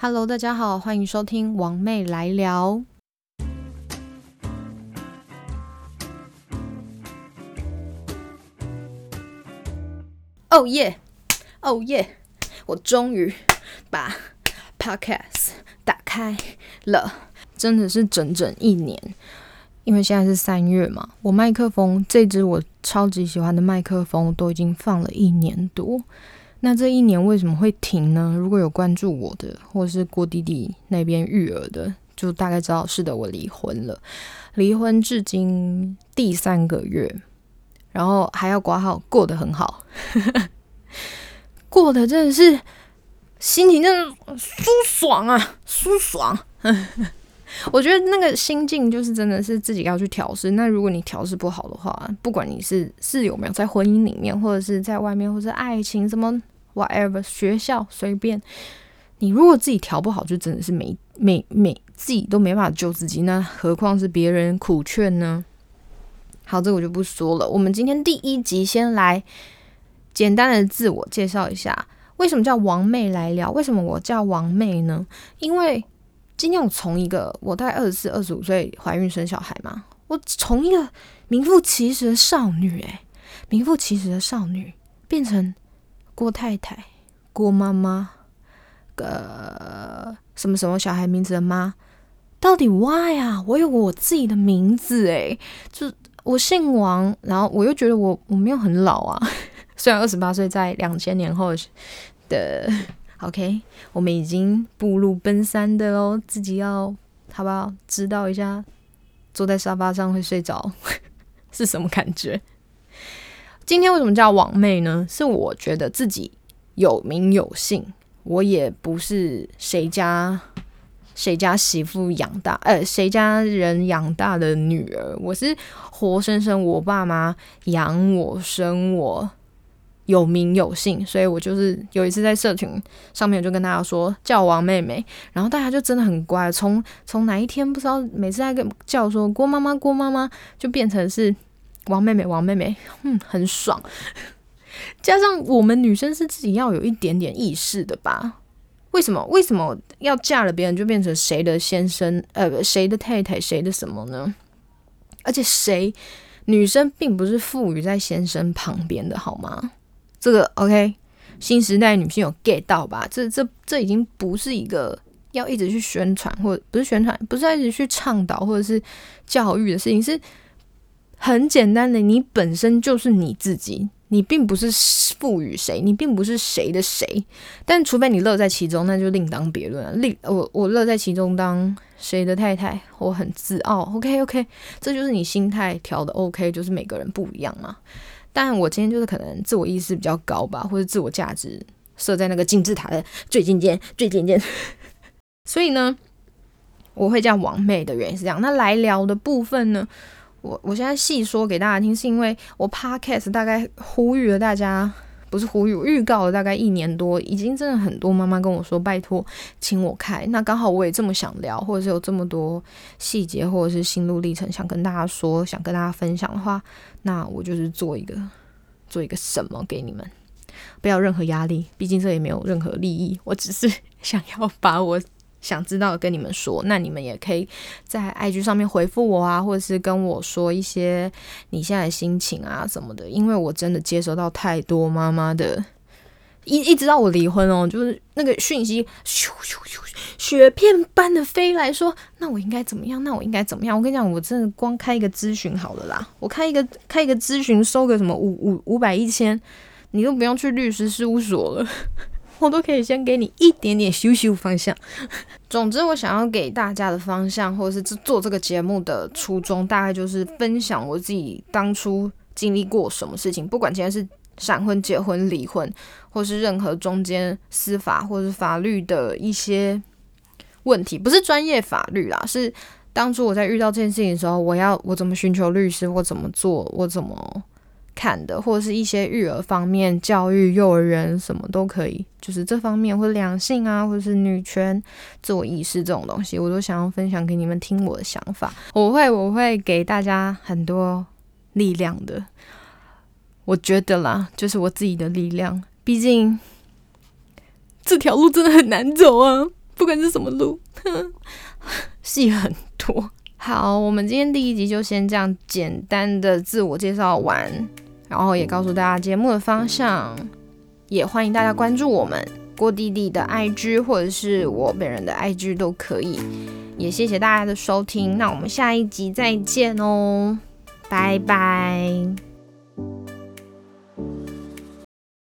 Hello，大家好，欢迎收听王妹来聊。哦耶，哦耶！我终于把 Podcast 打开了，真的是整整一年。因为现在是三月嘛，我麦克风这支我超级喜欢的麦克风都已经放了一年多。那这一年为什么会停呢？如果有关注我的，或是郭弟弟那边育儿的，就大概知道是的，我离婚了，离婚至今第三个月，然后还要挂号，过得很好，过得真的是心情真的舒爽啊，舒爽。我觉得那个心境就是真的是自己要去调试。那如果你调试不好的话，不管你是是有没有在婚姻里面，或者是在外面，或者爱情什么 whatever，学校随便，你如果自己调不好，就真的是没没没自己都没办法救自己，那何况是别人苦劝呢？好，这个我就不说了。我们今天第一集先来简单的自我介绍一下，为什么叫王妹来聊？为什么我叫王妹呢？因为今天我从一个我大概二十四、二十五岁怀孕生小孩嘛，我从一个名副其实的少女，诶，名副其实的少女，变成郭太太、郭妈妈，呃，什么什么小孩名字的妈，到底 why 啊？我有我自己的名字，诶，就我姓王，然后我又觉得我我没有很老啊，虽然二十八岁，在两千年后的。OK，我们已经步入奔三的喽，自己要好不好？知道一下，坐在沙发上会睡着 是什么感觉？今天为什么叫网妹呢？是我觉得自己有名有姓，我也不是谁家谁家媳妇养大，呃，谁家人养大的女儿，我是活生生我爸妈养我生我。有名有姓，所以我就是有一次在社群上面，就跟大家说叫王妹妹，然后大家就真的很乖。从从哪一天不知道，每次在跟叫说郭妈妈郭妈妈，就变成是王妹妹王妹妹，嗯，很爽。加上我们女生是自己要有一点点意识的吧？为什么为什么要嫁了别人就变成谁的先生呃谁的太太谁的什么呢？而且谁女生并不是赋予在先生旁边的好吗？这个 OK，新时代女性有 get 到吧？这这这已经不是一个要一直去宣传，或不是宣传，不是一直去倡导或者是教育的事情，是很简单的。你本身就是你自己，你并不是赋予谁，你并不是谁的谁。但除非你乐在其中，那就另当别论了。另我我乐在其中当谁的太太，我很自傲。OK OK，这就是你心态调的 OK，就是每个人不一样嘛。但我今天就是可能自我意识比较高吧，或者自我价值设在那个金字塔的最尖尖、最尖尖，所以呢，我会叫王妹的原因是这样。那来聊的部分呢，我我现在细说给大家听，是因为我 podcast 大概呼吁了大家。不是呼吁，预告了大概一年多，已经真的很多妈妈跟我说拜托，请我开。那刚好我也这么想聊，或者是有这么多细节或者是心路历程想跟大家说，想跟大家分享的话，那我就是做一个做一个什么给你们，不要任何压力，毕竟这也没有任何利益，我只是想要把我。想知道跟你们说，那你们也可以在 IG 上面回复我啊，或者是跟我说一些你现在的心情啊什么的，因为我真的接收到太多妈妈的，一一直到我离婚哦，就是那个讯息咻咻咻雪片般的飞来说，那我应该怎么样？那我应该怎么样？我跟你讲，我真的光开一个咨询好了啦，我开一个开一个咨询收个什么五五五百一千，你都不用去律师事务所了。我都可以先给你一点点修修方向。总之，我想要给大家的方向，或者是做这个节目的初衷，大概就是分享我自己当初经历过什么事情。不管今天是闪婚、结婚、离婚，或是任何中间司法或是法律的一些问题，不是专业法律啦，是当初我在遇到这件事情的时候，我要我怎么寻求律师，或怎么做，我怎么。看的，或者是一些育儿方面、教育、幼儿园什么都可以，就是这方面，或者两性啊，或者是女权、自我意识这种东西，我都想要分享给你们听我的想法。我会，我会给大家很多力量的。我觉得啦，就是我自己的力量。毕竟这条路真的很难走啊，不管是什么路，戏很多。好，我们今天第一集就先这样简单的自我介绍完，然后也告诉大家节目的方向，也欢迎大家关注我们郭弟弟的 IG 或者是我本人的 IG 都可以。也谢谢大家的收听，那我们下一集再见哦，拜拜。